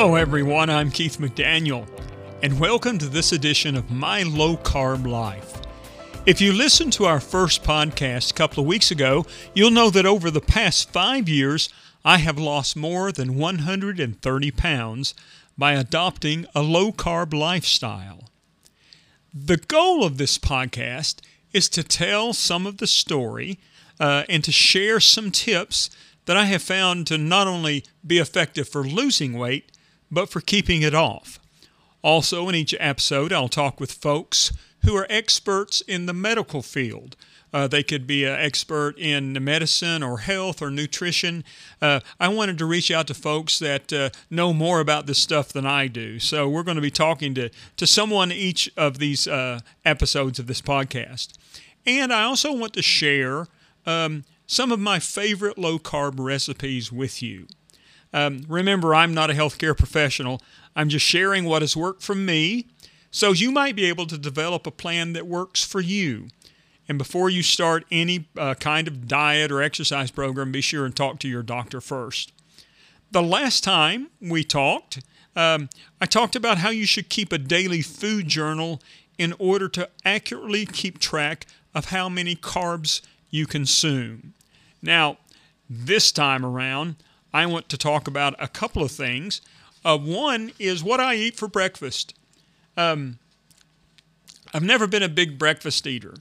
Hello, everyone. I'm Keith McDaniel, and welcome to this edition of My Low Carb Life. If you listened to our first podcast a couple of weeks ago, you'll know that over the past five years, I have lost more than 130 pounds by adopting a low carb lifestyle. The goal of this podcast is to tell some of the story uh, and to share some tips that I have found to not only be effective for losing weight, but for keeping it off. Also, in each episode, I'll talk with folks who are experts in the medical field. Uh, they could be an expert in medicine or health or nutrition. Uh, I wanted to reach out to folks that uh, know more about this stuff than I do. So we're going to be talking to, to someone each of these uh, episodes of this podcast. And I also want to share um, some of my favorite low carb recipes with you. Um, remember, I'm not a healthcare professional. I'm just sharing what has worked for me so you might be able to develop a plan that works for you. And before you start any uh, kind of diet or exercise program, be sure and talk to your doctor first. The last time we talked, um, I talked about how you should keep a daily food journal in order to accurately keep track of how many carbs you consume. Now, this time around, I want to talk about a couple of things. Uh, one is what I eat for breakfast. Um, I've never been a big breakfast eater,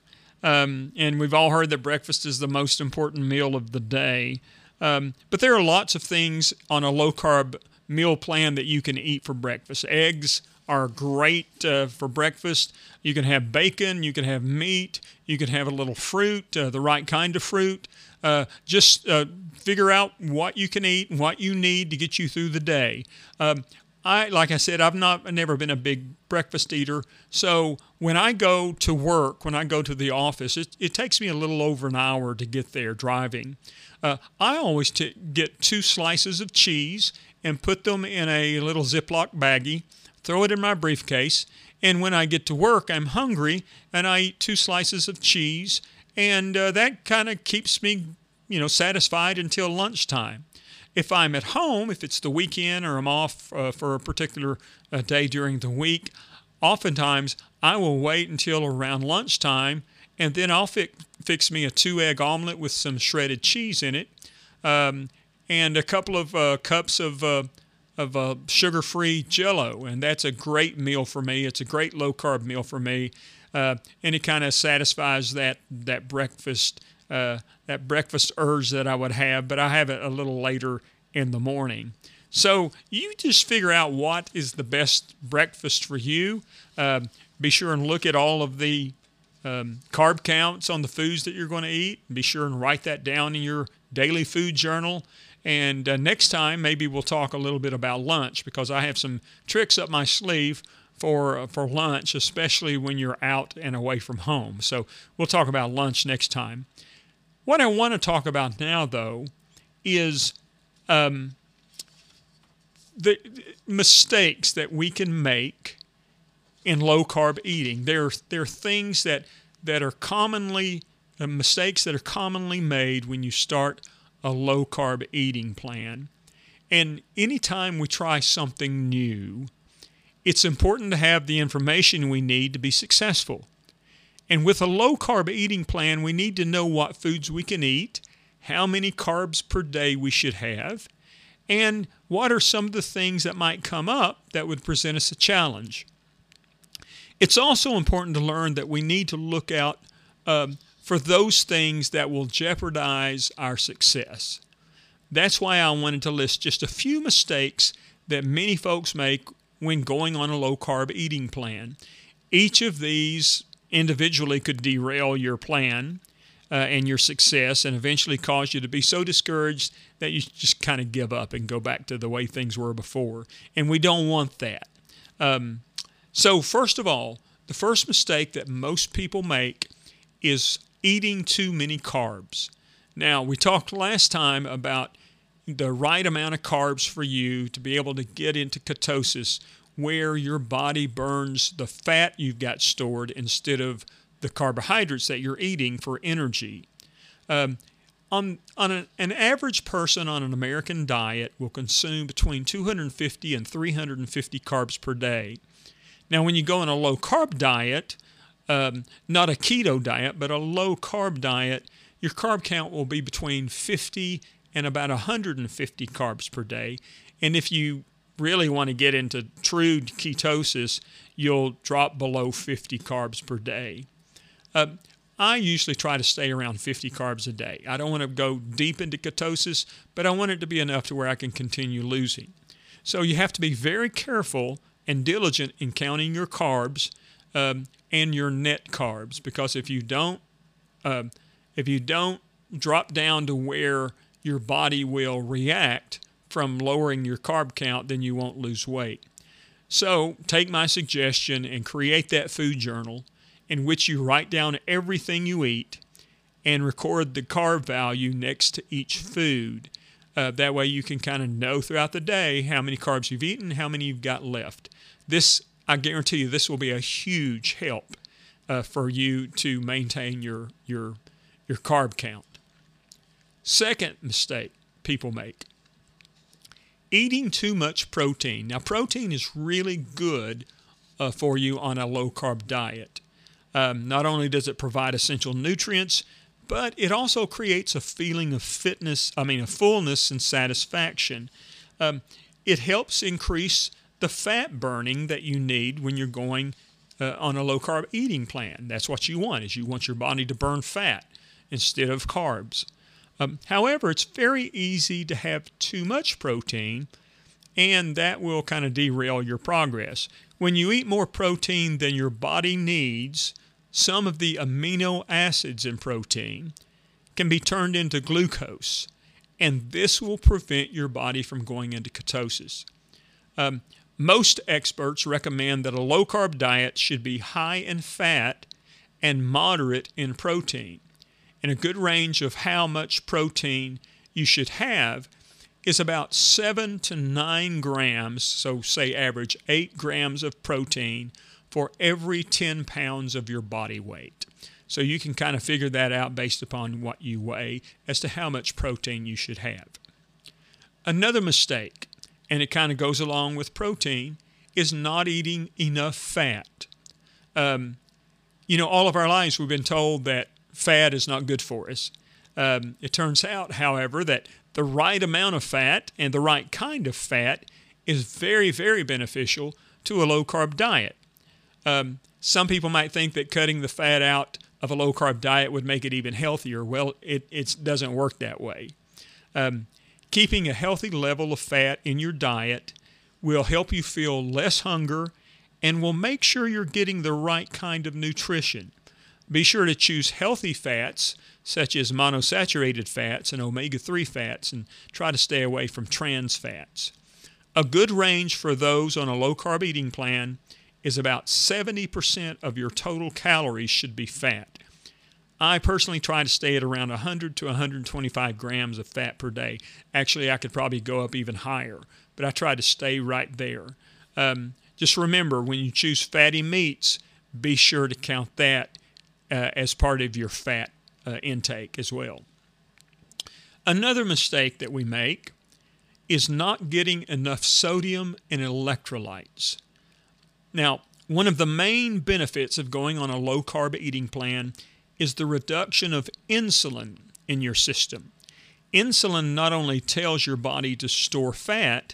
um, and we've all heard that breakfast is the most important meal of the day. Um, but there are lots of things on a low carb meal plan that you can eat for breakfast. Eggs are great uh, for breakfast. You can have bacon, you can have meat, you can have a little fruit, uh, the right kind of fruit. Uh, just uh, figure out what you can eat and what you need to get you through the day. Um, I, like I said, I've not I've never been a big breakfast eater. So when I go to work, when I go to the office, it, it takes me a little over an hour to get there driving. Uh, I always t- get two slices of cheese and put them in a little Ziploc baggie, throw it in my briefcase, and when I get to work, I'm hungry and I eat two slices of cheese and uh, that kind of keeps me, you know, satisfied until lunchtime. If I'm at home, if it's the weekend or I'm off uh, for a particular uh, day during the week, oftentimes I will wait until around lunchtime and then I'll fi- fix me a two egg omelet with some shredded cheese in it um, and a couple of uh, cups of uh, of uh, sugar-free Jello, and that's a great meal for me. It's a great low-carb meal for me uh, and it kind of satisfies that that breakfast uh, that breakfast urge that I would have, but I have it a little later in the morning. So you just figure out what is the best breakfast for you. Uh, be sure and look at all of the um, carb counts on the foods that you're going to eat. Be sure and write that down in your daily food journal. And uh, next time, maybe we'll talk a little bit about lunch because I have some tricks up my sleeve for for lunch, especially when you're out and away from home. So we'll talk about lunch next time. What I want to talk about now, though, is um, the mistakes that we can make in low carb eating. There, there are things that that are commonly uh, mistakes that are commonly made when you start a low carb eating plan. And anytime we try something new, it's important to have the information we need to be successful. And with a low carb eating plan, we need to know what foods we can eat, how many carbs per day we should have, and what are some of the things that might come up that would present us a challenge. It's also important to learn that we need to look out um, for those things that will jeopardize our success. That's why I wanted to list just a few mistakes that many folks make when going on a low carb eating plan. Each of these individually could derail your plan uh, and your success and eventually cause you to be so discouraged that you just kind of give up and go back to the way things were before. And we don't want that. Um, so, first of all, the first mistake that most people make is eating too many carbs. Now, we talked last time about the right amount of carbs for you to be able to get into ketosis where your body burns the fat you've got stored instead of the carbohydrates that you're eating for energy. Um, on, on an, an average person on an American diet will consume between 250 and 350 carbs per day. Now, when you go on a low carb diet, um, not a keto diet, but a low carb diet, your carb count will be between 50 and about 150 carbs per day. And if you really want to get into true ketosis, you'll drop below 50 carbs per day. Uh, I usually try to stay around 50 carbs a day. I don't want to go deep into ketosis, but I want it to be enough to where I can continue losing. So you have to be very careful and diligent in counting your carbs um, and your net carbs because if you don't, uh, if you don't drop down to where your body will react from lowering your carb count, then you won't lose weight. So take my suggestion and create that food journal in which you write down everything you eat and record the carb value next to each food. Uh, that way you can kind of know throughout the day how many carbs you've eaten, how many you've got left. This, I guarantee you, this will be a huge help uh, for you to maintain your, your, your carb count. Second mistake people make eating too much protein. Now, protein is really good uh, for you on a low carb diet. Um, not only does it provide essential nutrients, but it also creates a feeling of fitness, I mean, a fullness and satisfaction. Um, it helps increase the fat burning that you need when you're going uh, on a low carb eating plan. That's what you want is you want your body to burn fat instead of carbs. Um, however, it's very easy to have too much protein, and that will kind of derail your progress. When you eat more protein than your body needs, some of the amino acids in protein can be turned into glucose, and this will prevent your body from going into ketosis. Um, most experts recommend that a low carb diet should be high in fat and moderate in protein. And a good range of how much protein you should have is about 7 to 9 grams, so say average 8 grams of protein for every 10 pounds of your body weight. So you can kind of figure that out based upon what you weigh as to how much protein you should have. Another mistake, and it kind of goes along with protein, is not eating enough fat. Um, you know, all of our lives we've been told that fat is not good for us. Um, it turns out, however, that the right amount of fat and the right kind of fat is very, very beneficial to a low carb diet. Um, some people might think that cutting the fat out of a low carb diet would make it even healthier. Well, it, it doesn't work that way. Um, keeping a healthy level of fat in your diet will help you feel less hunger and will make sure you're getting the right kind of nutrition. Be sure to choose healthy fats such as monosaturated fats and omega 3 fats and try to stay away from trans fats. A good range for those on a low carb eating plan is about 70% of your total calories should be fat. I personally try to stay at around 100 to 125 grams of fat per day. Actually, I could probably go up even higher, but I try to stay right there. Um, just remember when you choose fatty meats, be sure to count that uh, as part of your fat uh, intake as well. Another mistake that we make is not getting enough sodium and electrolytes. Now, one of the main benefits of going on a low carb eating plan is the reduction of insulin in your system. Insulin not only tells your body to store fat,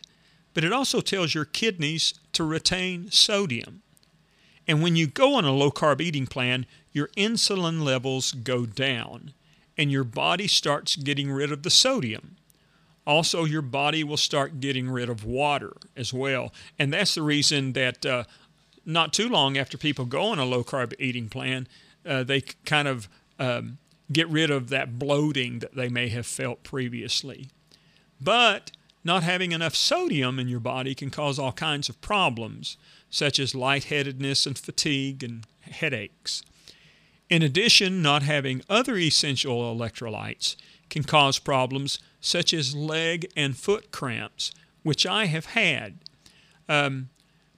but it also tells your kidneys to retain sodium. And when you go on a low carb eating plan, your insulin levels go down and your body starts getting rid of the sodium. Also, your body will start getting rid of water as well. And that's the reason that uh, not too long after people go on a low carb eating plan, uh, they kind of um, get rid of that bloating that they may have felt previously. But not having enough sodium in your body can cause all kinds of problems, such as lightheadedness and fatigue and headaches. In addition, not having other essential electrolytes can cause problems such as leg and foot cramps, which I have had. Um,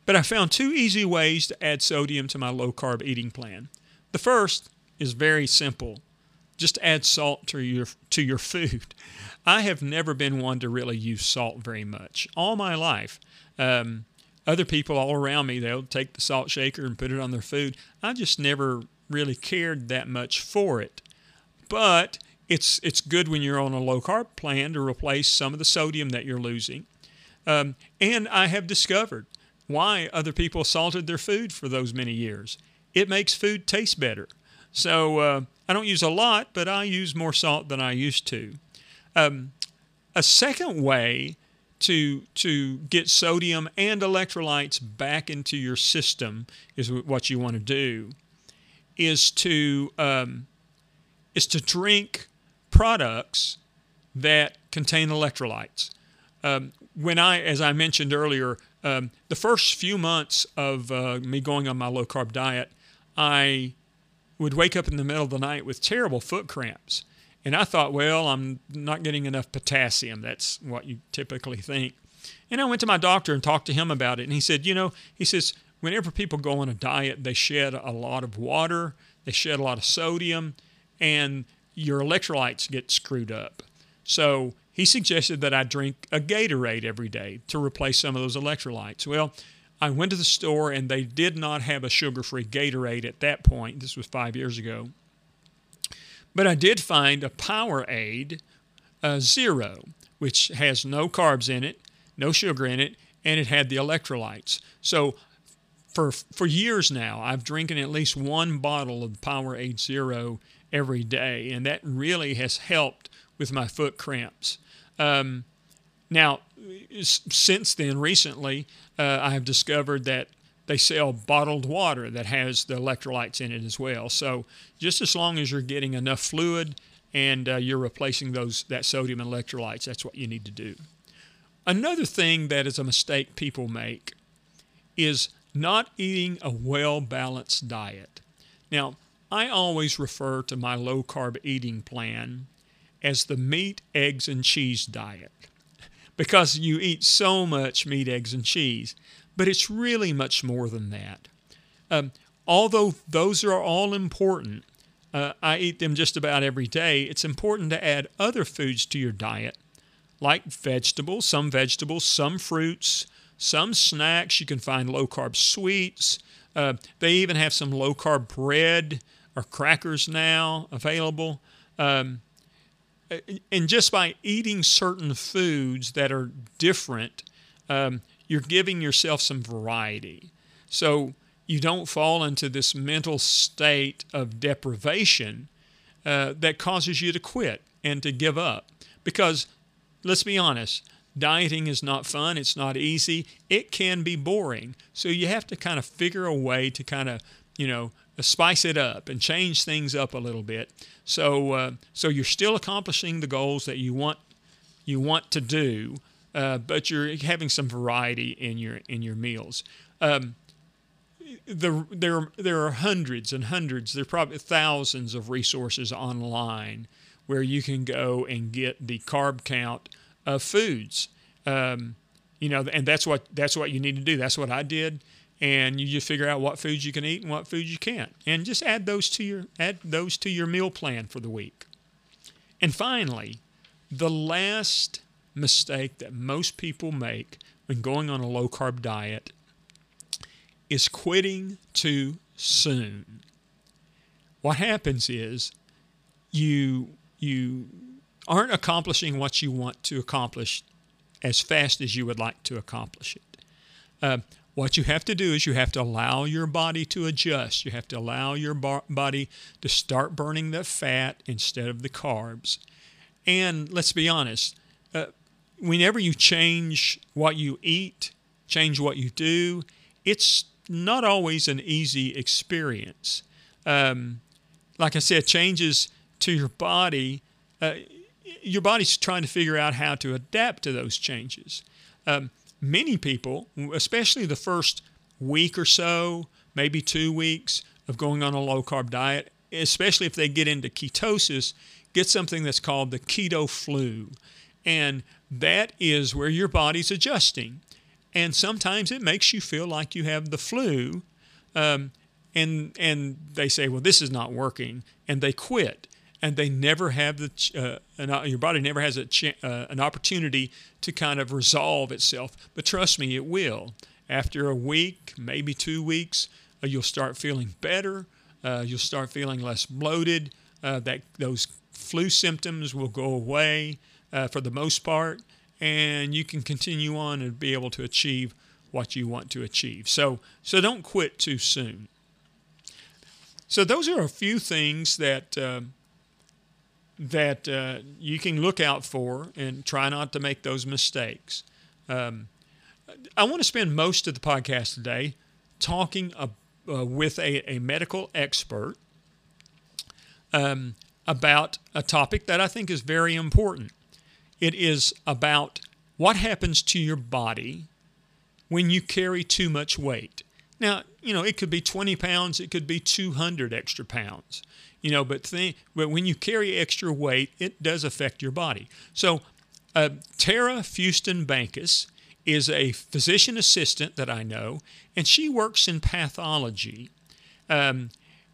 but I found two easy ways to add sodium to my low carb eating plan. The first is very simple just add salt to your to your food. I have never been one to really use salt very much all my life. Um, other people all around me, they'll take the salt shaker and put it on their food. I just never really cared that much for it. But it's it's good when you're on a low carb plan to replace some of the sodium that you're losing. Um, and I have discovered why other people salted their food for those many years. It makes food taste better. So uh, I don't use a lot, but I use more salt than I used to. Um, a second way to to get sodium and electrolytes back into your system is what you want to do. Is to um, is to drink products that contain electrolytes. Um, when I, as I mentioned earlier, um, the first few months of uh, me going on my low carb diet, I would wake up in the middle of the night with terrible foot cramps. And I thought, well, I'm not getting enough potassium. That's what you typically think. And I went to my doctor and talked to him about it. And he said, you know, he says, whenever people go on a diet, they shed a lot of water, they shed a lot of sodium, and your electrolytes get screwed up. So he suggested that I drink a Gatorade every day to replace some of those electrolytes. Well, I went to the store and they did not have a sugar free Gatorade at that point. This was five years ago. But I did find a Powerade uh, Zero, which has no carbs in it, no sugar in it, and it had the electrolytes. So for for years now, I've drinking at least one bottle of Powerade Zero every day, and that really has helped with my foot cramps. Um, now, since then, recently, uh, I have discovered that they sell bottled water that has the electrolytes in it as well. So, just as long as you're getting enough fluid and uh, you're replacing those that sodium and electrolytes, that's what you need to do. Another thing that is a mistake people make is not eating a well balanced diet. Now, I always refer to my low carb eating plan as the meat, eggs, and cheese diet because you eat so much meat, eggs, and cheese. But it's really much more than that. Um, although those are all important, uh, I eat them just about every day. It's important to add other foods to your diet, like vegetables, some vegetables, some fruits, some snacks. You can find low carb sweets. Uh, they even have some low carb bread or crackers now available. Um, and just by eating certain foods that are different, um, you're giving yourself some variety. So you don't fall into this mental state of deprivation uh, that causes you to quit and to give up. Because let's be honest, dieting is not fun, it's not easy, it can be boring. So you have to kind of figure a way to kind of, you know, spice it up and change things up a little bit. So uh, so you're still accomplishing the goals that you want you want to do, uh, but you're having some variety in your in your meals. Um, the, there there are hundreds and hundreds. There are probably thousands of resources online where you can go and get the carb count of foods. Um, you know, and that's what that's what you need to do. That's what I did and you just figure out what foods you can eat and what foods you can't and just add those to your add those to your meal plan for the week and finally the last mistake that most people make when going on a low carb diet is quitting too soon what happens is you you aren't accomplishing what you want to accomplish as fast as you would like to accomplish it uh, what you have to do is you have to allow your body to adjust. You have to allow your body to start burning the fat instead of the carbs. And let's be honest, uh, whenever you change what you eat, change what you do, it's not always an easy experience. Um, like I said, changes to your body, uh, your body's trying to figure out how to adapt to those changes. Um, many people, especially the first week or so, maybe two weeks of going on a low carb diet, especially if they get into ketosis, get something that's called the keto flu. And that is where your body's adjusting. And sometimes it makes you feel like you have the flu. Um, and, and they say, well, this is not working. And they quit. And they never have the uh, an, uh, your body never has a ch- uh, an opportunity to kind of resolve itself. But trust me, it will. After a week, maybe two weeks, uh, you'll start feeling better. Uh, you'll start feeling less bloated. Uh, that those flu symptoms will go away for the most part, and you can continue on and be able to achieve what you want to achieve. So so don't quit too soon. So those are a few things that uh, that uh, you can look out for and try not to make those mistakes. Um, I want to spend most of the podcast today talking uh, with a, a, medical expert um, about a topic that I think is very important. It is about what happens to your body when you carry too much weight. Now, you know, it could be 20 pounds, it could be 200 extra pounds, you know, but, think, but when you carry extra weight, it does affect your body. So, uh, Tara Fuston Bankus is a physician assistant that I know, and she works in pathology. Um,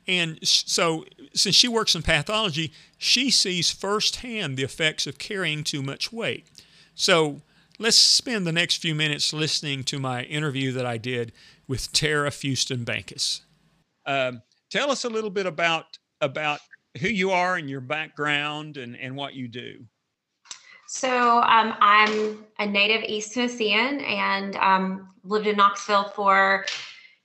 and so, since she works in pathology, she sees firsthand the effects of carrying too much weight. So, let's spend the next few minutes listening to my interview that I did with Tara Fuston Bankus. Um, tell us a little bit about about who you are and your background and, and what you do. So um, I'm a native East Tennessean and um, lived in Knoxville for,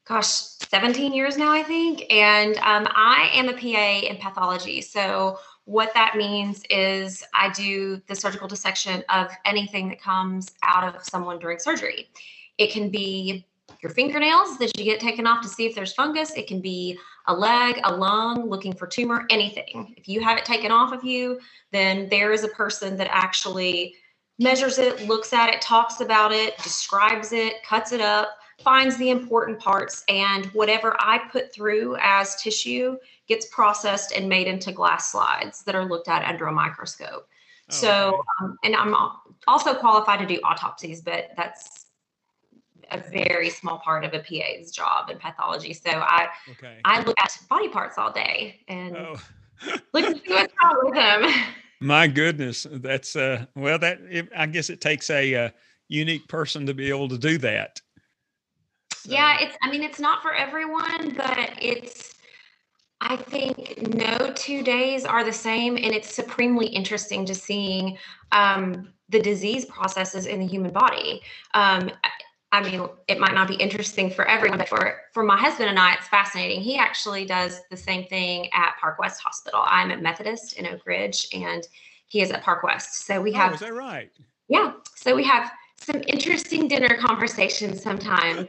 gosh, 17 years now, I think. And um, I am a PA in pathology. So what that means is I do the surgical dissection of anything that comes out of someone during surgery. It can be your fingernails that you get taken off to see if there's fungus. It can be a leg, a lung, looking for tumor, anything. If you have it taken off of you, then there is a person that actually measures it, looks at it, talks about it, describes it, cuts it up, finds the important parts, and whatever I put through as tissue gets processed and made into glass slides that are looked at under a microscope. Oh, so, okay. um, and I'm also qualified to do autopsies, but that's a very small part of a PA's job in pathology. So I okay. I look at body parts all day and oh. look at what's wrong with them. My goodness, that's uh well that it, I guess it takes a uh, unique person to be able to do that. So. Yeah, it's I mean it's not for everyone, but it's I think no two days are the same, and it's supremely interesting to seeing um, the disease processes in the human body. Um, I mean, it might not be interesting for everyone, but for for my husband and I, it's fascinating. He actually does the same thing at Park West Hospital. I'm at Methodist in Oak Ridge, and he is at Park West. So we have. Oh, is that right? Yeah. So we have some interesting dinner conversations sometimes.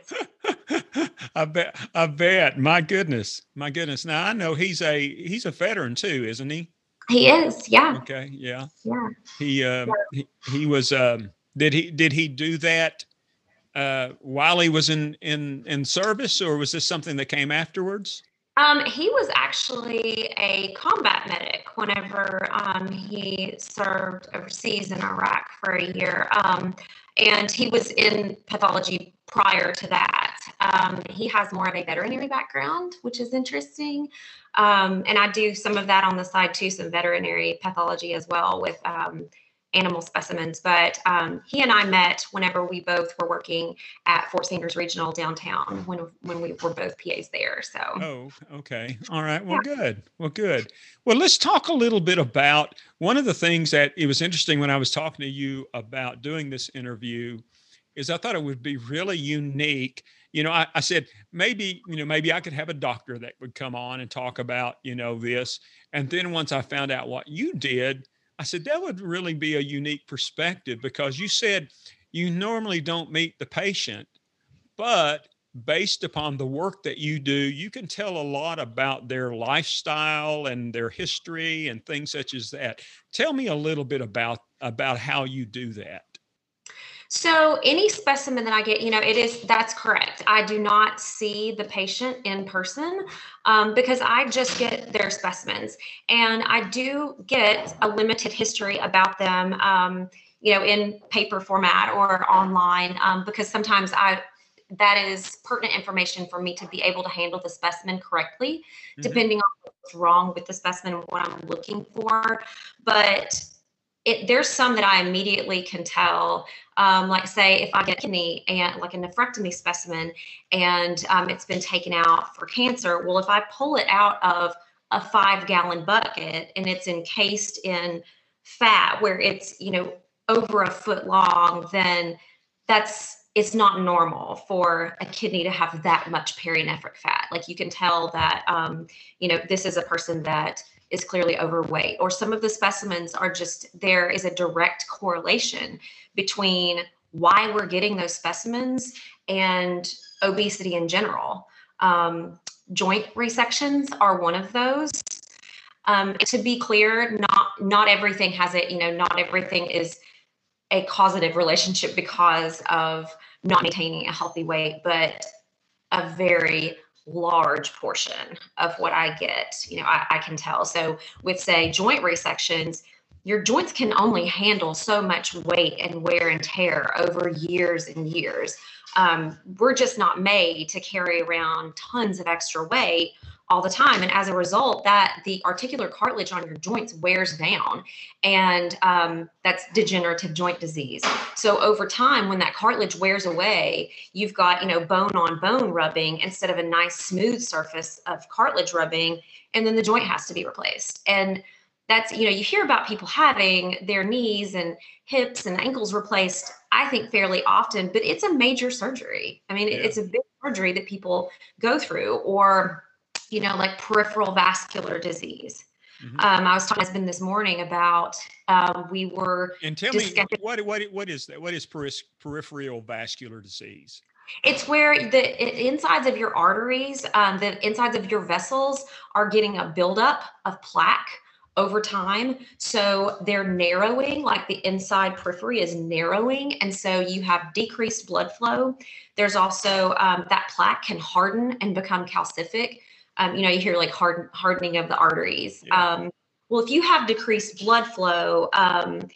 I bet. I bet. My goodness. My goodness. Now I know he's a he's a veteran too, isn't he? He is. Yeah. Okay. Yeah. Yeah. He uh, yeah. he, he was um did he did he do that uh, while he was in in in service, or was this something that came afterwards? Um, he was actually a combat medic whenever um, he served overseas in Iraq for a year. Um, and he was in pathology prior to that. Um, he has more of a veterinary background, which is interesting. Um, and I do some of that on the side too, some veterinary pathology as well with um, animal specimens. But um, he and I met whenever we both were working at Fort Sanders Regional downtown when when we were both PAs there. So. Oh, okay. All right. Well, yeah. good. Well, good. Well, let's talk a little bit about one of the things that it was interesting when I was talking to you about doing this interview. Is I thought it would be really unique you know, I, I, said maybe, you know, maybe I could have a doctor that would come on and talk about, you know, this. And then once I found out what you did, I said, that would really be a unique perspective because you said you normally don't meet the patient, but based upon the work that you do, you can tell a lot about their lifestyle and their history and things such as that. Tell me a little bit about about how you do that. So any specimen that I get, you know, it is that's correct. I do not see the patient in person um, because I just get their specimens, and I do get a limited history about them, um, you know, in paper format or online um, because sometimes I that is pertinent information for me to be able to handle the specimen correctly, Mhm. depending on what's wrong with the specimen and what I'm looking for. But it, there's some that I immediately can tell. Um, like say if I get a kidney and like a nephrectomy specimen and um, it's been taken out for cancer, well, if I pull it out of a five gallon bucket and it's encased in fat where it's you know over a foot long, then that's it's not normal for a kidney to have that much perinephric fat. Like you can tell that um, you know this is a person that is clearly overweight, or some of the specimens are just there is a direct correlation between why we're getting those specimens and obesity in general. Um, joint resections are one of those. Um, to be clear, not not everything has it. You know, not everything is a causative relationship because of not maintaining a healthy weight, but a very large portion of what I get, you know, I, I can tell. So with say joint resections, your joints can only handle so much weight and wear and tear over years and years. Um, we're just not made to carry around tons of extra weight all the time. And as a result that the articular cartilage on your joints wears down and um, that's degenerative joint disease. So over time when that cartilage wears away you've got you know bone on bone rubbing instead of a nice smooth surface of cartilage rubbing and then the joint has to be replaced. And that's you know you hear about people having their knees and hips and ankles replaced i think fairly often but it's a major surgery. I mean Yeah. it's a big surgery that people go through or you know, like peripheral vascular disease. Mhm. Um, I was talking to my husband this morning about um, we were. And tell Just me what what what is that? What is peris- peripheral vascular disease? It's where the insides of your arteries, um, the insides of your vessels are getting a buildup of plaque over time. So they're narrowing, like the inside periphery is narrowing. And so you have decreased blood flow. There's also um, that plaque can harden and become calcific. Um, you know, you hear like hard, hardening of the arteries. Yeah. Um, well, if you have decreased blood flow, um,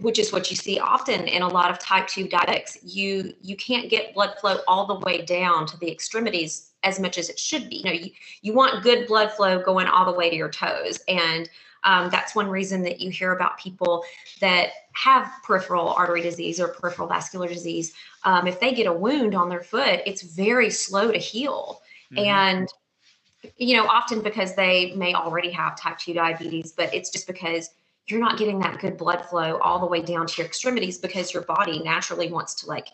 which is what you see often in a lot of type 2 diabetics you you can't get blood flow all the way down to the extremities as much as it should be you know you, you want good blood flow going all the way to your toes and um, that's one reason that you hear about people that have peripheral artery disease or peripheral vascular disease um, if they get a wound on their foot it's very slow to heal Mhm. and you know often because they may already have type 2 diabetes but it's just because you're not getting that good blood flow all the way down to your extremities because your body naturally wants to like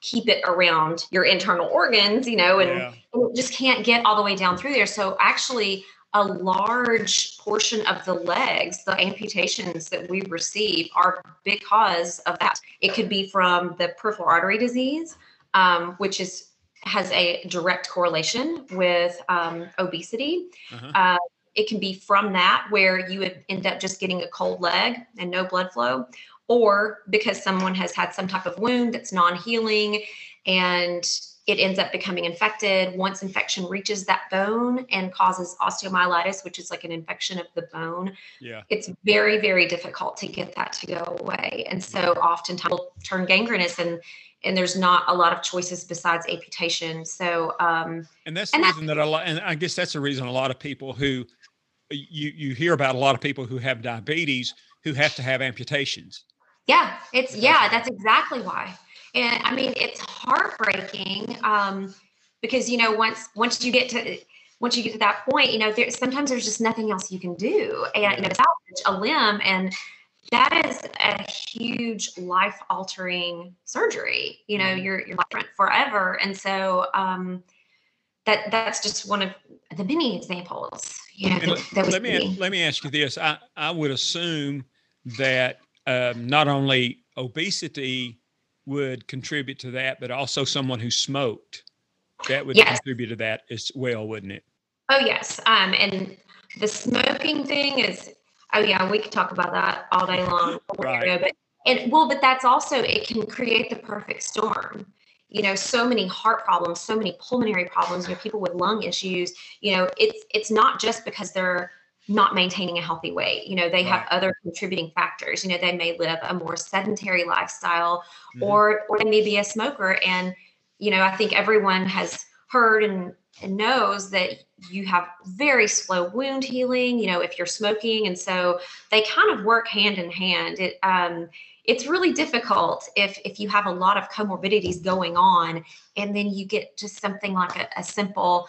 keep it around your internal organs you know and, Yeah. and it just can't get all the way down through there so actually a large portion of the legs the amputations that we receive are because of that it could be from the peripheral artery disease um, which is has a direct correlation with um, obesity. Uh-huh. Uh, it can be from that where you would end up just getting a cold leg and no blood flow, or because someone has had some type of wound that's non healing and it ends up becoming infected. Once infection reaches that bone and causes osteomyelitis, which is like an infection of the bone, Yeah. it's very, very difficult to get that to go away. And so oftentimes will turn gangrenous and and there's not a lot of choices besides amputation. So um, And that's the And that- reason that a lot, and I guess that's the reason a lot of people who you you hear about a lot of people who have diabetes who have to have amputations. yeah, it's yeah, that's exactly why. And I mean, it's heartbreaking um, because you know once once you get to once you get to that point, you know, there sometimes there's just nothing else you can do, and you know, salvage a limb, and that is a huge life altering surgery. You know, Mhm. you're you're different forever, and so um, that that's just one of the many examples. You know, that, that let me see. let me ask you this: I I would assume that um, not only obesity would contribute to that, but also someone who smoked that would Yes. contribute to that as well, wouldn't it? Oh yes, um, and the smoking thing is. Oh yeah, we could talk about that all day long. Right. You know, But and well, but that's also it can create the perfect storm. You know, so many heart problems, so many pulmonary problems. You know, people with lung issues. You know, it's it's not just because they're not maintaining a healthy weight. You know, they have other contributing factors. You know, they may live a more sedentary lifestyle, Mhm. or or they may be a smoker and you know, I think everyone has heard and, and knows that you have very slow wound healing, you know, if you're smoking. And so they kind of work hand in hand. It, um, it's really difficult if if you have a lot of comorbidities going on and then you get just something like a, a simple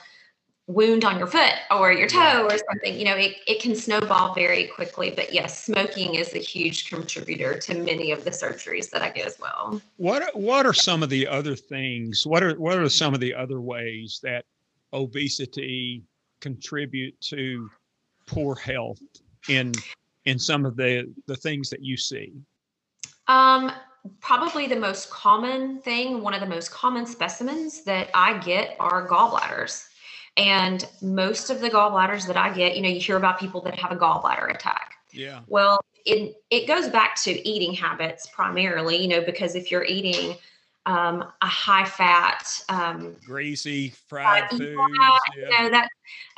wound on your foot or your toe or something you know it, it can snowball very quickly but yes smoking is a huge contributor to many of the surgeries that i get as well. What what are some of the other things what are what are some of the other ways that obesity contribute to poor health in in some of the the things that you see? Um probably the most common thing one of the most common specimens that i get are gallbladders and most of the gallbladders that I get, you know, you hear about people that have a gallbladder attack. Yeah. Well, it it goes back to eating habits primarily, you know, because if you're eating um, a high fat, um, greasy fried food, yeah. you know that,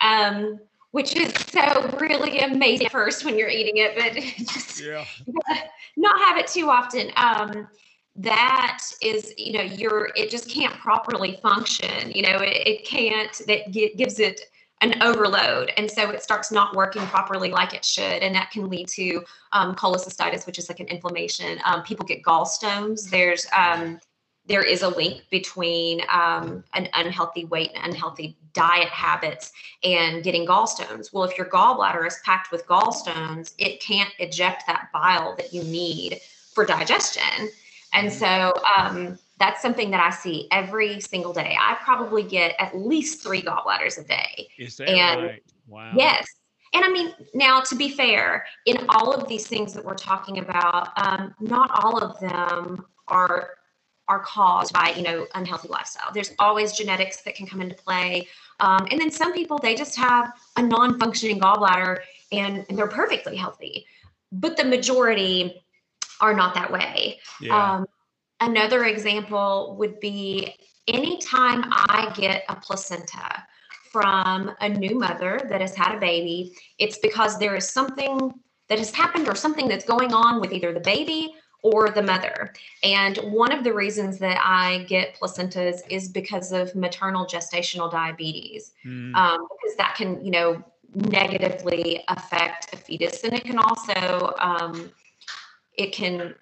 um, which is so really amazing first when you're eating it, but just yeah. not have it too often. Um, that is you know you're it just can't properly function you know it, it can't that gives it an overload and so it starts not working properly like it should and that can lead to um, cholecystitis which is like an inflammation. Um, people get gallstones. There's um, there is a link between um, an unhealthy weight and unhealthy diet habits and getting gallstones. Well if your gallbladder is packed with gallstones it can't eject that bile that you need for digestion and so um, that's something that I see every single day. I probably get at least three gallbladders a day. Is that and right? Wow. Yes. And I mean, now to be fair, in all of these things that we're talking about, um, not all of them are are caused by you know unhealthy lifestyle. There's always genetics that can come into play, um, and then some people they just have a non-functioning gallbladder and, and they're perfectly healthy. But the majority are not that way. Yeah. Um, another example would be anytime I get a placenta from a new mother that has had a baby, it's because there is something that has happened or something that's going on with either the baby or the mother. And one of the reasons that I get placentas is because of maternal gestational diabetes, mm. um, because that can, you know, negatively affect a fetus, and it can also um, it can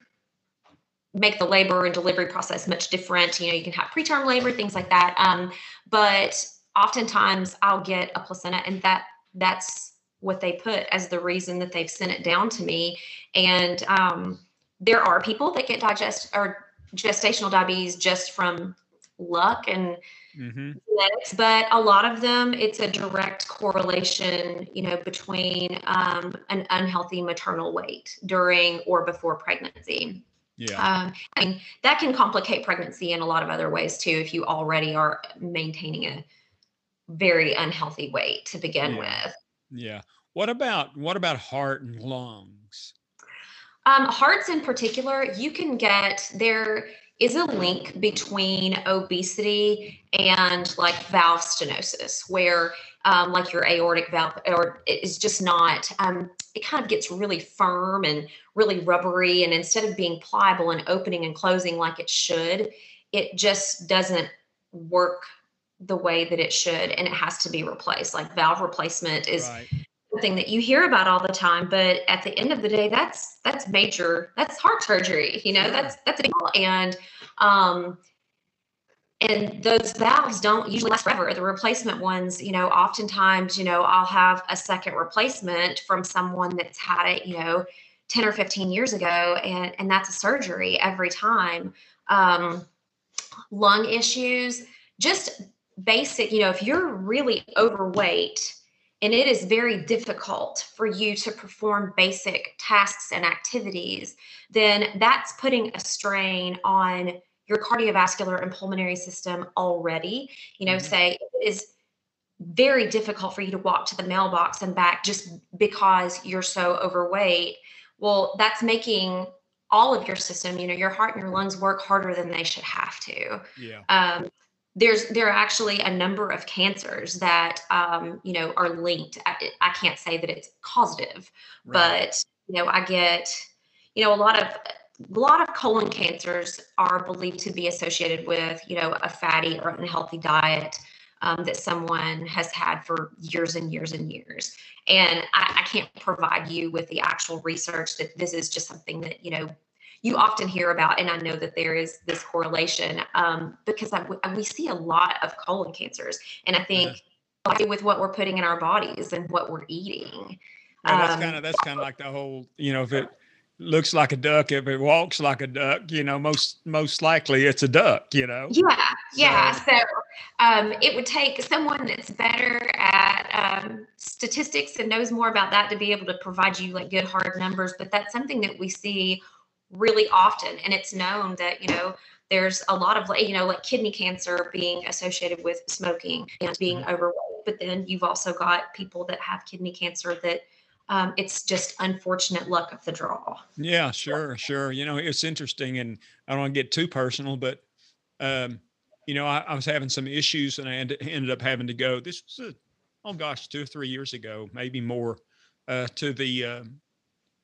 make the labor and delivery process much different. You know, you can have preterm labor, things like that. Um, but oftentimes I'll get a placenta and that that's what they put as the reason that they've sent it down to me. And um, there are people that get digest or gestational diabetes just from luck and mm-hmm. genetics, but a lot of them, it's a direct correlation, you know, between um, an unhealthy maternal weight during or before pregnancy. Yeah. Um, I mean, that can complicate pregnancy in a lot of other ways too, if you already are maintaining a very unhealthy weight to begin yeah. with. Yeah. What about what about heart and lungs? Um, hearts in particular, you can get there is a link between obesity and like valve stenosis, where um, like your aortic valve or is just not um, it kind of gets really firm and really rubbery and instead of being pliable and opening and closing like it should it just doesn't work the way that it should and it has to be replaced. Like valve replacement is right something that you hear about all the time but at the end of the day that's that's major that's heart surgery you know that's that's a and um and those valves don't usually last forever. The replacement ones you know oftentimes you know i'll have a second replacement from someone that's had it you know 10 or 15 years ago and and that's a surgery every time. Um lung issues just basic you know if you're really overweight and it is very difficult for you to perform basic tasks and activities, then that's putting a strain on your cardiovascular and pulmonary system already. You know, mm-hmm. say it is very difficult for you to walk to the mailbox and back just because you're so overweight. Well, that's making all of your system, you know, your heart and your lungs work harder than they should have to. Yeah. Um, there's there are actually a number of cancers that um, you know are linked. I, I, can't say that it's causative, right. but you know I get you know a lot of a lot of colon cancers are believed to be associated with, you know, a fatty or unhealthy diet um, that someone has had for years and years and years. And I, I can't provide you with the actual research that this is just something that, you know, you often hear about, and I know that there is this correlation um, because I, we see a lot of colon cancers, and I think yeah. with what we're putting in our bodies and what we're eating. Yeah, that's um, kind of that's kind of like the whole, you know, if it looks like a duck if it walks like a duck you know most most likely it's a duck you know yeah yeah so, so um, it would take someone that's better at um, statistics and knows more about that to be able to provide you like good hard numbers but that's something that we see really often and it's known that you know there's a lot of like you know like kidney cancer being associated with smoking and being mm-hmm. overweight but then you've also got people that have kidney cancer that um, it's just unfortunate luck of the draw. Yeah, sure, sure. You know, it's interesting, and I don't want to get too personal, but um, you know, I, I, was having some issues, and I ended, ended up having to go. This was, a, oh gosh, two or three years ago, maybe more, uh, to the uh,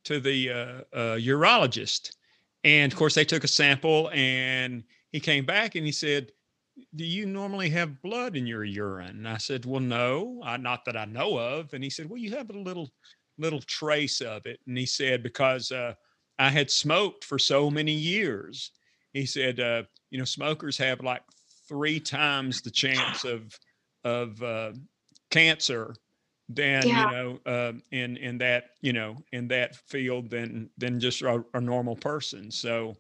to the uh, uh, urologist, and of course they took a sample, and he came back and he said, do you normally have blood in your urine? And I said, well, no, I, not that I know of. And he said, well, you have a little little trace of it. And he said, because uh, I had smoked for so many years, he said, uh, you know, smokers have like three times the chance of of uh, cancer than yeah. you know uh, in in that you know in that field than than just a, a normal person. So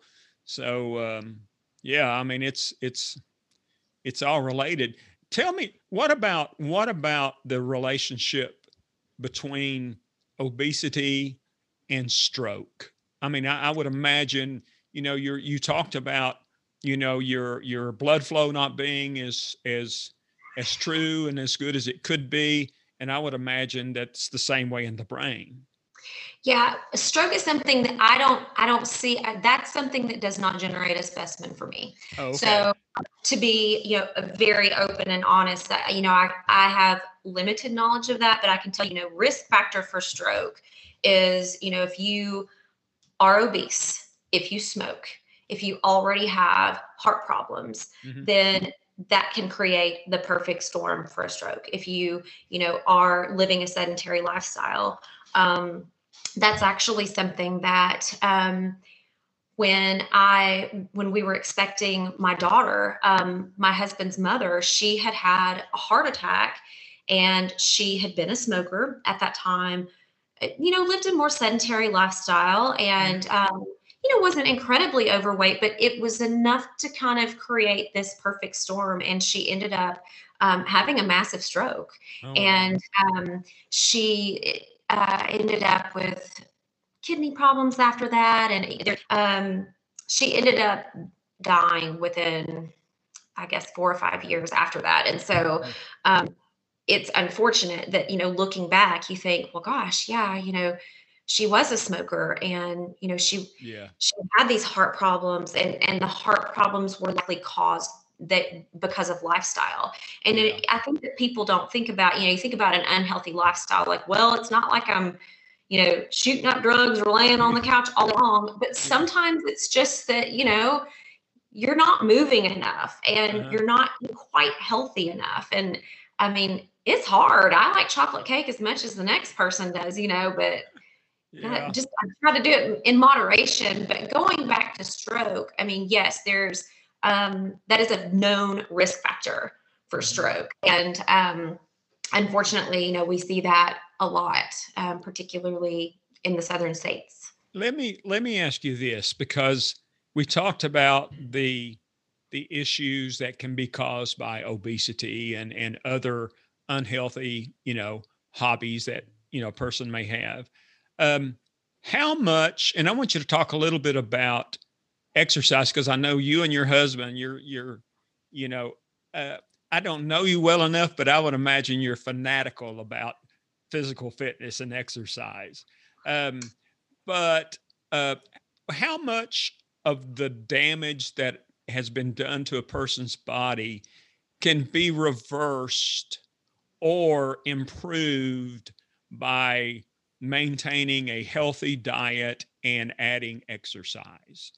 so um, yeah, I mean it's it's it's all related. Tell me what about what about the relationship between obesity and stroke. I mean, I, I would imagine, you know, you're you talked about, you know, your your blood flow not being as as as true and as good as it could be. And I would imagine that's the same way in the brain. Yeah, stroke is something that I don't I don't see uh, that's something that does not generate a specimen for me. Oh, okay. So to be, you know, very open and honest, that you know, I I have limited knowledge of that, but I can tell you, you know, risk factor for stroke is, you know, if you are obese, if you smoke, if you already have heart problems, mm-hmm. then that can create the perfect storm for a stroke. If you, you know, are living a sedentary lifestyle, um, that's actually something that um, when I when we were expecting my daughter, um, my husband's mother, she had had a heart attack, and she had been a smoker at that time. Eh, you know, lived a more sedentary lifestyle, and mm-hmm. um, you know wasn't incredibly overweight, but it was enough to kind of create this perfect storm. And she ended up um, having a massive stroke, oh. and um, she uh, ended up with kidney problems after that, and um, she ended up dying within, I guess, four or five years after that. And so, um, it's unfortunate that you know, looking back, you think, well, gosh, yeah, you know, she was a smoker, and you know, she yeah she had these heart problems, and and the heart problems were likely caused that because of lifestyle. And yeah. it, I think that people don't think about, you know, you think about an unhealthy lifestyle, like, well, it's not like I'm, you know, shooting up drugs or laying on the couch all long, but sometimes it's just that, you know, you're not moving enough and uh-huh. you're not quite healthy enough. And I mean, it's hard. I like chocolate cake as much as the next person does, you know, but yeah. just I try to do it in moderation. But going back to stroke, I mean, yes, there's um, that is a known risk factor for mm-hmm. stroke. And um, unfortunately, you know, we see that a lot, um, particularly in the southern states. Let me let me ask you this because we talked about the the issues that can be caused by obesity and and other unhealthy, you know, hobbies that you know a person may have. Um, how much? And I want you to talk a little bit about exercise because I know you and your husband, you're you're, you know, uh, I don't know you well enough, but I would imagine you're fanatical about physical fitness and exercise. Um, but uh, how much of the damage that has been done to a person's body can be reversed or improved by maintaining a healthy diet and adding exercise?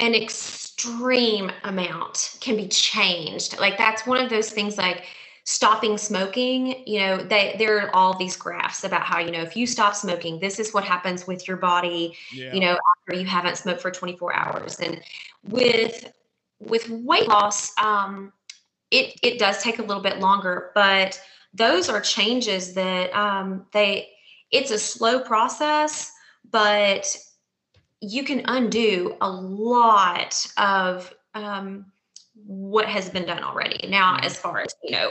An extreme amount can be changed. Like that's one of those things like stopping smoking, you know, they, there are all these graphs about how, you know, if you stop smoking, this is what happens with your body, yeah. you know, after you haven't smoked for 24 hours. And with with weight loss, um, it it does take a little bit longer, but those are changes that um, they it's a slow process, but you can undo a lot of um, what has been done already. Now, mm-hmm. as far as you know,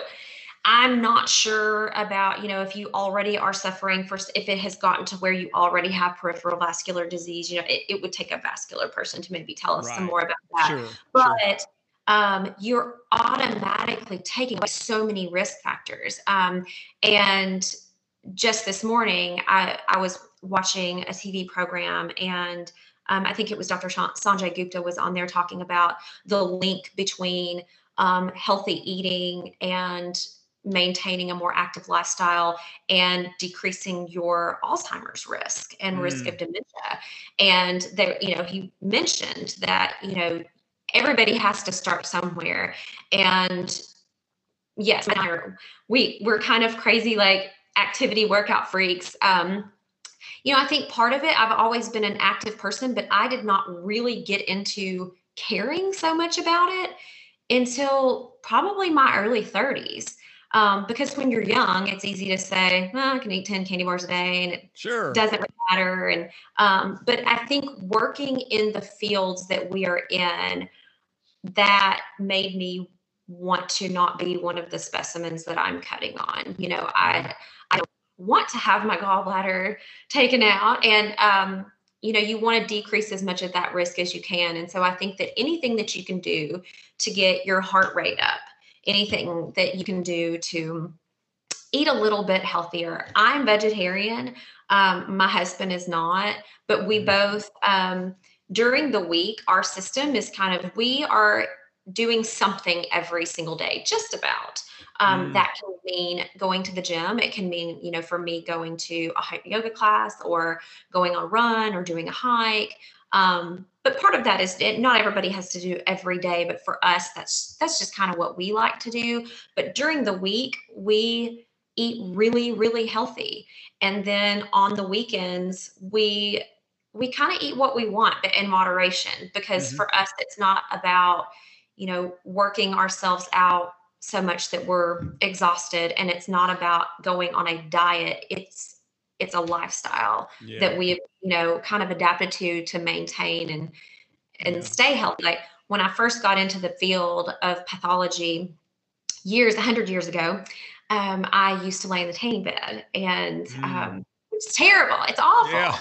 I'm not sure about, you know, if you already are suffering for, if it has gotten to where you already have peripheral vascular disease, you know, it, it would take a vascular person to maybe tell us right. some more about that. Sure, but sure. Um, you're automatically taking away so many risk factors. Um, and just this morning, I, I was watching a TV program and um, I think it was Dr. Sanjay Gupta was on there talking about the link between um, healthy eating and maintaining a more active lifestyle and decreasing your Alzheimer's risk and mm. risk of dementia. And there, you know, he mentioned that, you know, everybody has to start somewhere. And yes, we we're kind of crazy like activity workout freaks. Um, you know, I think part of it, I've always been an active person, but I did not really get into caring so much about it until probably my early 30s. Um, because when you're young, it's easy to say, well, I can eat 10 candy bars a day and it sure. doesn't really matter. And um, but I think working in the fields that we are in, that made me want to not be one of the specimens that I'm cutting on. You know, I I don't want to have my gallbladder taken out. And um, you know, you want to decrease as much of that risk as you can. And so I think that anything that you can do to get your heart rate up, anything that you can do to eat a little bit healthier. I'm vegetarian. Um, my husband is not, but we mm-hmm. both, um, during the week, our system is kind of, we are doing something every single day, just about. Um, mm. That can mean going to the gym. It can mean, you know, for me, going to a yoga class or going on a run or doing a hike. Um, but part of that is it, not everybody has to do every day but for us that's that's just kind of what we like to do but during the week we eat really really healthy and then on the weekends we we kind of eat what we want but in moderation because mm-hmm. for us it's not about you know working ourselves out so much that we're exhausted and it's not about going on a diet it's it's a lifestyle yeah. that we you know kind of adapted to to maintain and and yeah. stay healthy like when i first got into the field of pathology years a 100 years ago um, i used to lay in the tanning bed and mm. um, it's terrible it's awful yeah.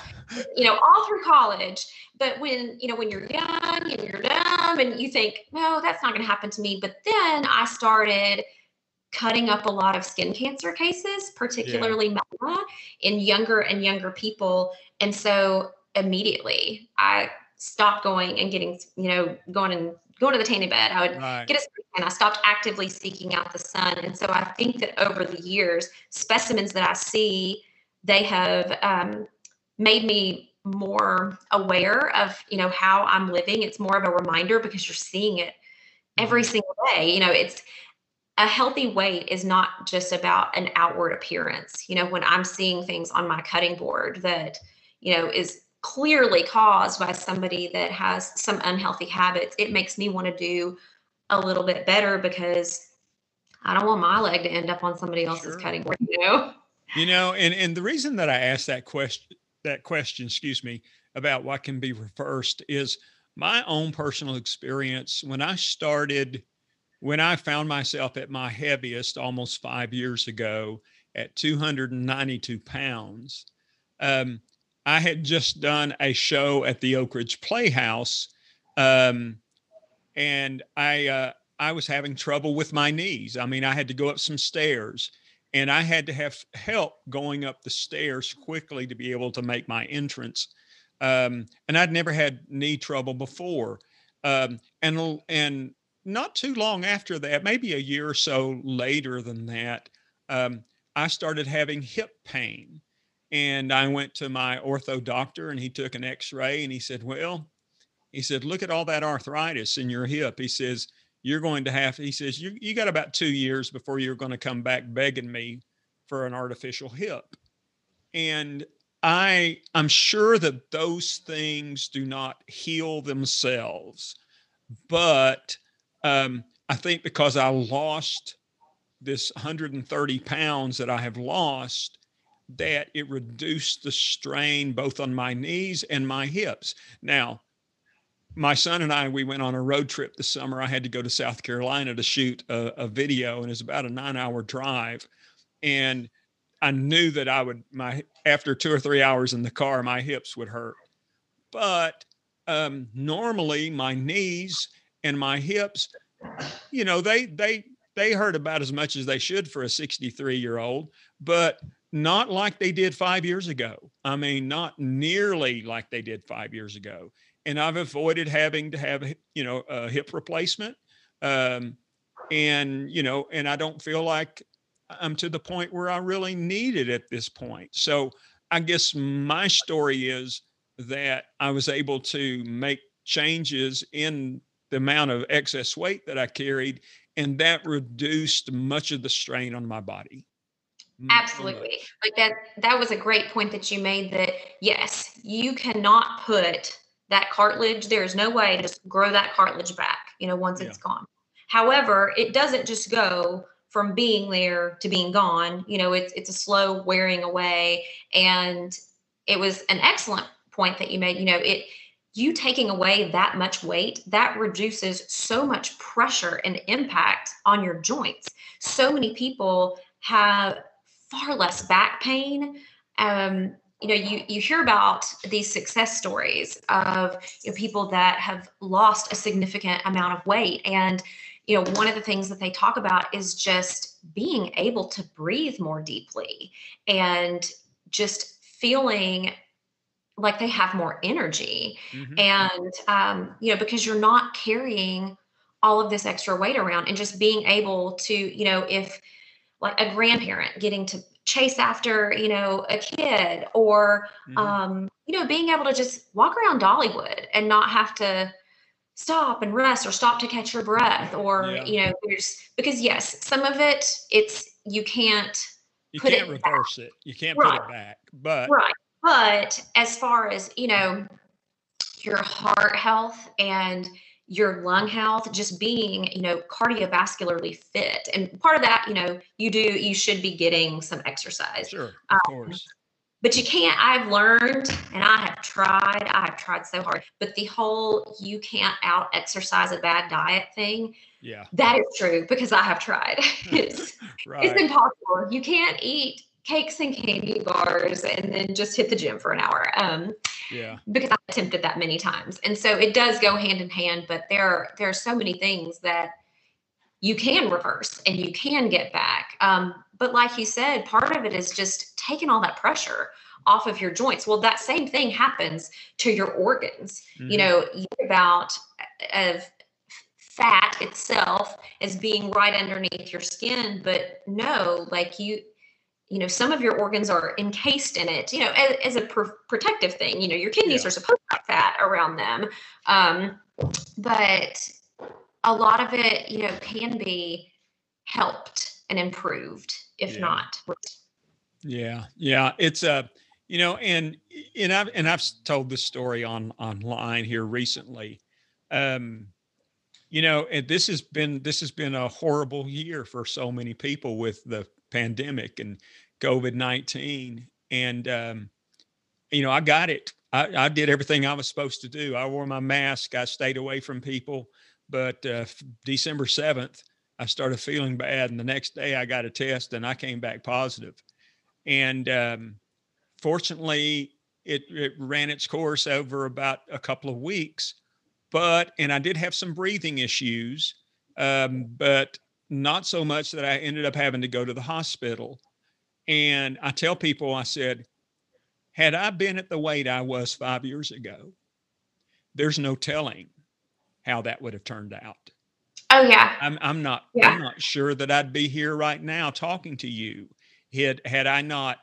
You know all through college but when you know when you're young and you're dumb and you think no that's not going to happen to me but then i started cutting up a lot of skin cancer cases, particularly yeah. melanoma in younger and younger people. And so immediately I stopped going and getting, you know, going and going to the tanning bed. I would right. get a and I stopped actively seeking out the sun. And so I think that over the years, specimens that I see, they have um, made me more aware of, you know, how I'm living. It's more of a reminder because you're seeing it every mm-hmm. single day. You know, it's a healthy weight is not just about an outward appearance. You know, when I'm seeing things on my cutting board that, you know, is clearly caused by somebody that has some unhealthy habits, it makes me want to do a little bit better because I don't want my leg to end up on somebody else's sure. cutting board, you know. You know, and and the reason that I asked that question that question, excuse me, about what can be reversed is my own personal experience when I started when I found myself at my heaviest almost five years ago at 292 pounds, um, I had just done a show at the Oak Ridge Playhouse, um, and I uh, I was having trouble with my knees. I mean, I had to go up some stairs, and I had to have help going up the stairs quickly to be able to make my entrance. Um, and I'd never had knee trouble before. Um, and and not too long after that, maybe a year or so later than that, um, I started having hip pain. And I went to my ortho doctor and he took an x ray and he said, Well, he said, Look at all that arthritis in your hip. He says, You're going to have, he says, You, you got about two years before you're going to come back begging me for an artificial hip. And I I'm sure that those things do not heal themselves, but um, I think because I lost this 130 pounds that I have lost, that it reduced the strain both on my knees and my hips. Now, my son and I, we went on a road trip this summer. I had to go to South Carolina to shoot a, a video, and it's about a nine hour drive. And I knew that I would, my, after two or three hours in the car, my hips would hurt. But um, normally my knees and my hips, you know, they, they, they hurt about as much as they should for a 63 year old, but not like they did five years ago. I mean, not nearly like they did five years ago. And I've avoided having to have, you know, a hip replacement. Um, and, you know, and I don't feel like I'm to the point where I really need it at this point. So I guess my story is that I was able to make changes in the amount of excess weight that I carried, and that reduced much of the strain on my body. Absolutely. Like that that was a great point that you made that yes, you cannot put that cartilage there is no way to just grow that cartilage back, you know, once yeah. it's gone. However, it doesn't just go from being there to being gone. You know, it's it's a slow wearing away and it was an excellent point that you made, you know, it you taking away that much weight that reduces so much pressure and impact on your joints so many people have far less back pain. Um, you know, you you hear about these success stories of you know, people that have lost a significant amount of weight, and you know, one of the things that they talk about is just being able to breathe more deeply and just feeling like they have more energy mm-hmm. and um, you know because you're not carrying all of this extra weight around and just being able to you know if like a grandparent getting to chase after you know a kid or mm-hmm. um, you know being able to just walk around dollywood and not have to stop and rest or stop to catch your breath or yeah. you know there's because yes some of it it's you can't you can't reverse back. it you can't right. put it back but right but as far as you know your heart health and your lung health, just being, you know, cardiovascularly fit. And part of that, you know, you do, you should be getting some exercise. Sure, of um, course. But you can't, I've learned and I have tried, I have tried so hard, but the whole you can't out exercise a bad diet thing. Yeah. That is true because I have tried. it's, right. it's impossible. You can't eat cakes and candy bars and then just hit the gym for an hour. Um, yeah. Because I attempted that many times. And so it does go hand in hand, but there are, there are so many things that you can reverse and you can get back. Um, but like you said, part of it is just taking all that pressure off of your joints. Well, that same thing happens to your organs. Mm-hmm. You know, you about uh, of fat itself as being right underneath your skin, but no, like you you know some of your organs are encased in it you know as, as a pr- protective thing you know your kidneys yeah. are supposed to have fat around them um, but a lot of it you know can be helped and improved if yeah. not yeah yeah it's a uh, you know and and i've and i've told this story on online here recently um you know and this has been this has been a horrible year for so many people with the pandemic and COVID 19. And, um, you know, I got it. I, I, did everything I was supposed to do. I wore my mask, I stayed away from people. But uh, December 7th, I started feeling bad. And the next day, I got a test and I came back positive. And um, fortunately, it, it ran its course over about a couple of weeks. But, and I did have some breathing issues, um, but not so much that I ended up having to go to the hospital. And I tell people, I said, had I been at the weight I was five years ago, there's no telling how that would have turned out. Oh yeah. I'm I'm not yeah. I'm not sure that I'd be here right now talking to you had had I not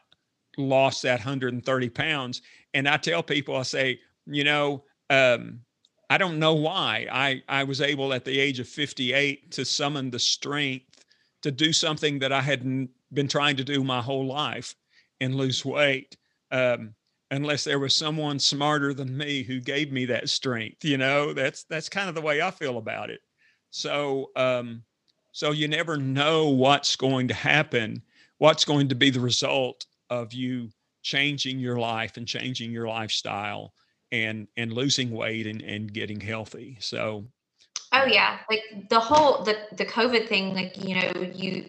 lost that 130 pounds. And I tell people, I say, you know, um, I don't know why I, I was able at the age of 58 to summon the strength to do something that I hadn't been trying to do my whole life and lose weight. Um, unless there was someone smarter than me who gave me that strength, you know, that's, that's kind of the way I feel about it. So, um, so you never know what's going to happen, what's going to be the result of you changing your life and changing your lifestyle and and losing weight and, and getting healthy. So Oh yeah. Like the whole the the COVID thing, like, you know, you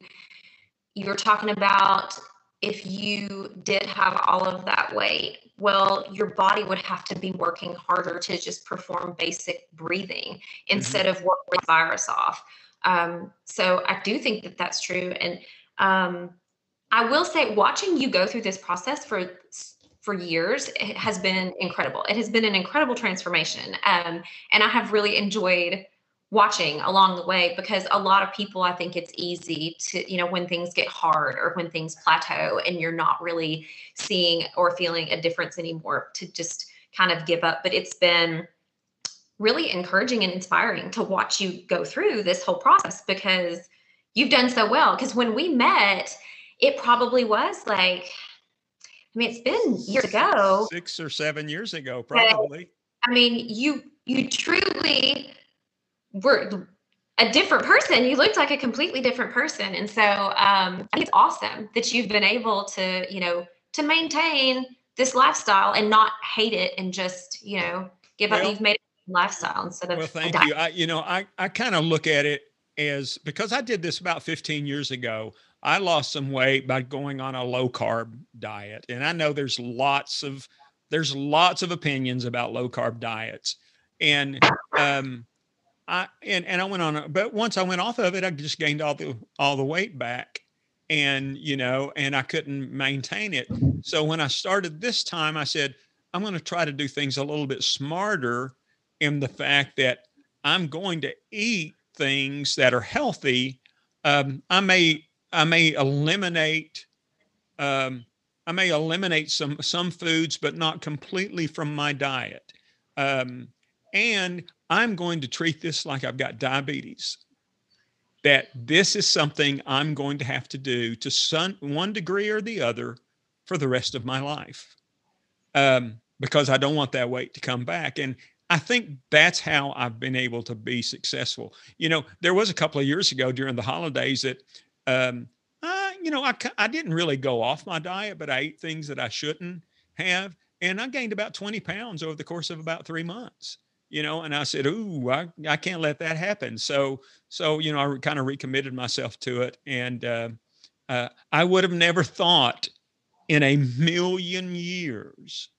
you're talking about if you did have all of that weight, well, your body would have to be working harder to just perform basic breathing mm-hmm. instead mm-hmm. of work the virus off. Um, so I do think that that's true. And um, I will say, watching you go through this process for for years it has been incredible. It has been an incredible transformation, um, and I have really enjoyed watching along the way because a lot of people i think it's easy to you know when things get hard or when things plateau and you're not really seeing or feeling a difference anymore to just kind of give up but it's been really encouraging and inspiring to watch you go through this whole process because you've done so well. Because when we met, it probably was like, I mean, it's been years ago, six or seven years ago, probably. I mean, you you truly were a different person. You looked like a completely different person, and so um, I think it's awesome that you've been able to, you know, to maintain this lifestyle and not hate it and just, you know, give well, up. You've made it lifestyle instead of well thank you i you know i i kind of look at it as because i did this about 15 years ago i lost some weight by going on a low carb diet and i know there's lots of there's lots of opinions about low carb diets and um i and, and i went on but once i went off of it i just gained all the all the weight back and you know and i couldn't maintain it so when i started this time i said i'm going to try to do things a little bit smarter in the fact that I'm going to eat things that are healthy. Um, I may I may eliminate um, I may eliminate some some foods, but not completely from my diet. Um, and I'm going to treat this like I've got diabetes. That this is something I'm going to have to do to some one degree or the other for the rest of my life, um, because I don't want that weight to come back. And I think that's how I've been able to be successful. You know, there was a couple of years ago during the holidays that, um, you know, I, I didn't really go off my diet, but I ate things that I shouldn't have. And I gained about 20 pounds over the course of about three months, you know, and I said, Ooh, I, I can't let that happen. So, so, you know, I kind of recommitted myself to it. And uh, uh, I would have never thought in a million years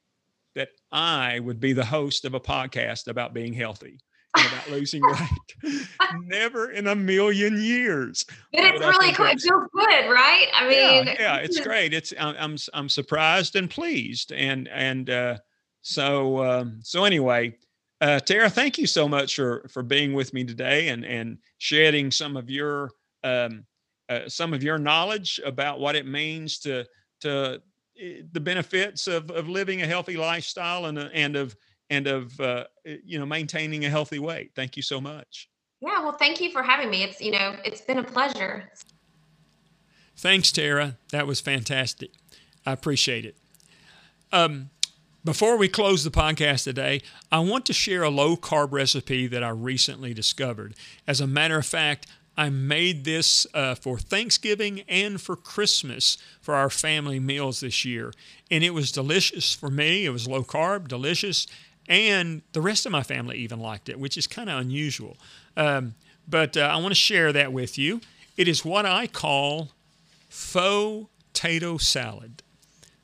that I would be the host of a podcast about being healthy about losing weight. Never in a million years. But it's really cool. It feels good, right? I mean, yeah, yeah it's great. It's I'm I'm, I'm surprised and pleased, and and uh, so um, so anyway. Uh, Tara, thank you so much for for being with me today and and shedding some of your um, uh, some of your knowledge about what it means to to Eh, the benefits of, of living a healthy lifestyle and, uh, and of and of uh, eh, you know maintaining a healthy weight. Thank you so much. Yeah, well, thank you for having me. It's you know it's been a pleasure. Thanks, Tara. That was fantastic. I appreciate it. Um, before we close the podcast today, I want to share a low carb recipe that I recently discovered. As a matter of fact, I made this uh, for Thanksgiving and for Christmas for our family meals this year. And it was delicious for me. It was low carb, delicious. And the rest of my family even liked it, which is kind of unusual. Um, but uh, I want to share that with you. It is what I call faux tato salad.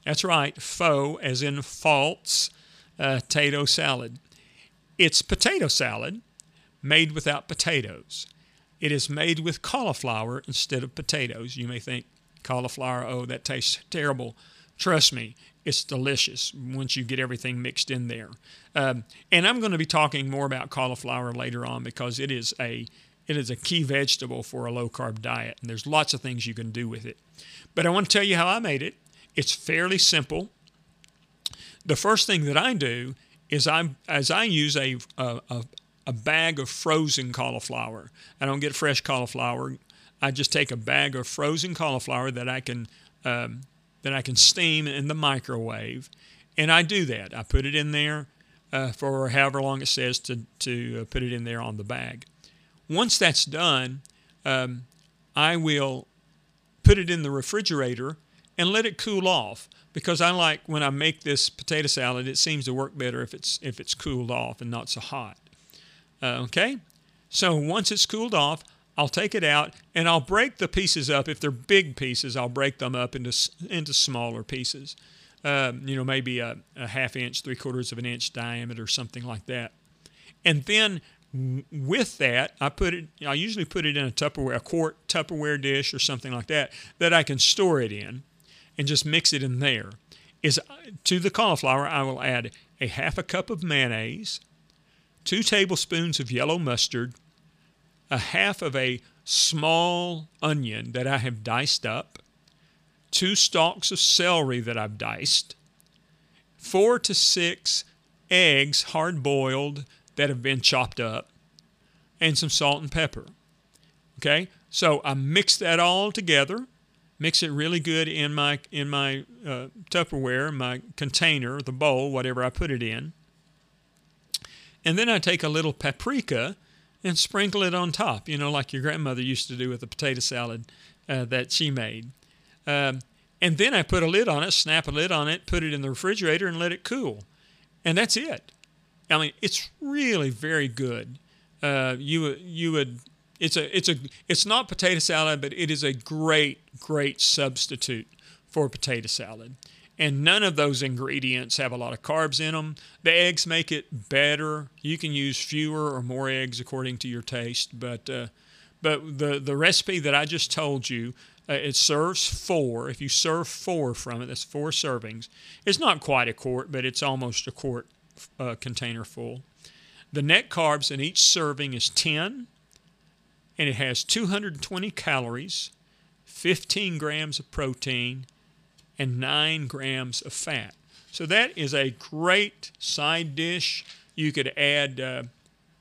That's right, faux as in false uh, tato salad. It's potato salad made without potatoes. It is made with cauliflower instead of potatoes. You may think cauliflower, oh, that tastes terrible. Trust me, it's delicious once you get everything mixed in there. Um, and I'm going to be talking more about cauliflower later on because it is a it is a key vegetable for a low carb diet, and there's lots of things you can do with it. But I want to tell you how I made it. It's fairly simple. The first thing that I do is I as I use a, a, a bag of frozen cauliflower. I don't get fresh cauliflower. I just take a bag of frozen cauliflower that I can um, that I can steam in the microwave, and I do that. I put it in there uh, for however long it says to to uh, put it in there on the bag. Once that's done, um, I will put it in the refrigerator and let it cool off because I like when I make this potato salad, it seems to work better if it's if it's cooled off and not so hot. Uh, okay, so once it's cooled off, I'll take it out and I'll break the pieces up. If they're big pieces, I'll break them up into into smaller pieces. Um, you know, maybe a, a half inch, three quarters of an inch diameter, something like that. And then with that, I put it. I usually put it in a Tupperware, a quart Tupperware dish or something like that that I can store it in, and just mix it in there. Is to the cauliflower, I will add a half a cup of mayonnaise, two tablespoons of yellow mustard, a half of a small onion that I have diced up, two stalks of celery that I've diced, four to six eggs hard boiled that have been chopped up, and some salt and pepper. Okay, so I mix that all together, mix it really good in my in my uh, Tupperware, my container, the bowl, whatever I put it in, and then I take a little paprika and sprinkle it on top. You know, like your grandmother used to do with the potato salad uh, that she made. Um, and then I put a lid on it, snap a lid on it, put it in the refrigerator, and let it cool. And that's it. I mean, it's really very good. Uh, you you would it's a it's a it's not potato salad, but it is a great great substitute for potato salad. And none of those ingredients have a lot of carbs in them. The eggs make it better. You can use fewer or more eggs according to your taste, but uh, but the the recipe that I just told you, uh, it serves four. If you serve four from it, that's four servings. It's not quite a quart, but it's almost a quart uh, container full. The net carbs in each serving is 10, and it has 220 calories, 15 grams of protein, and 9 grams of fat. So that is a great side dish. You could add uh,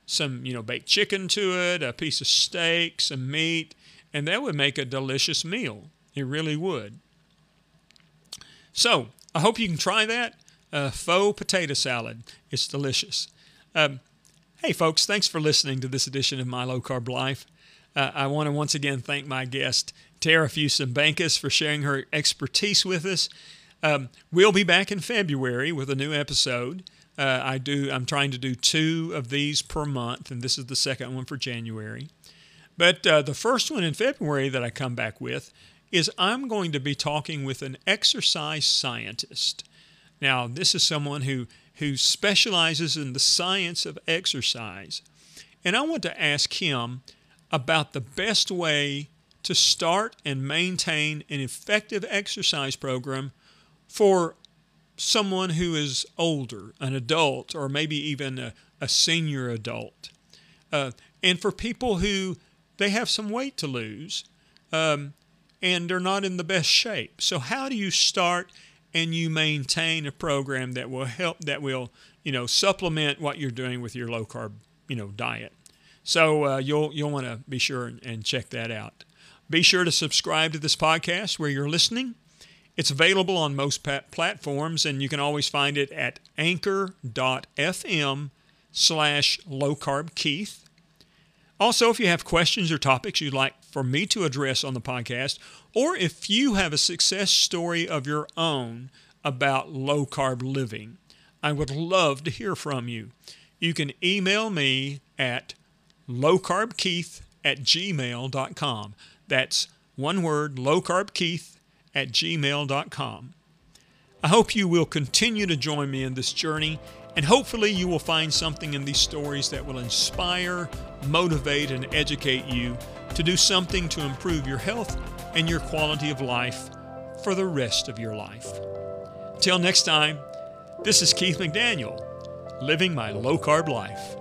some, you know, baked chicken to it, a piece of steak, some meat, and that would make a delicious meal. It really would. So I hope you can try that uh, faux potato salad. It's delicious. Um, hey, folks, thanks for listening to this edition of My Low Carb Life. Uh, I want to once again thank my guest, Tara Fuson Bankus, for sharing her expertise with us. Um, we'll be back in February with a new episode. Uh, I do. I'm trying to do two of these per month, and this is the second one for January. But uh, the first one in February that I come back with is I'm going to be talking with an exercise scientist. Now, this is someone who, who specializes in the science of exercise. And I want to ask him about the best way to start and maintain an effective exercise program for someone who is older, an adult, or maybe even a, a senior adult. Uh, and for people who they have some weight to lose um, and they're not in the best shape. So, how do you start and you maintain a program that will help that will you know supplement what you're doing with your low carb you know diet so uh, you'll you'll want to be sure and check that out be sure to subscribe to this podcast where you're listening it's available on most platforms and you can always find it at anchor.fm slash low carb keith also, if you have questions or topics you'd like for me to address on the podcast, or if you have a success story of your own about low carb living, I would love to hear from you. You can email me at lowcarbkeith at gmail.com. That's one word, lowcarbkeith at gmail.com. I hope you will continue to join me in this journey and hopefully, you will find something in these stories that will inspire, motivate, and educate you to do something to improve your health and your quality of life for the rest of your life. Till next time, this is Keith McDaniel, living my low carb life.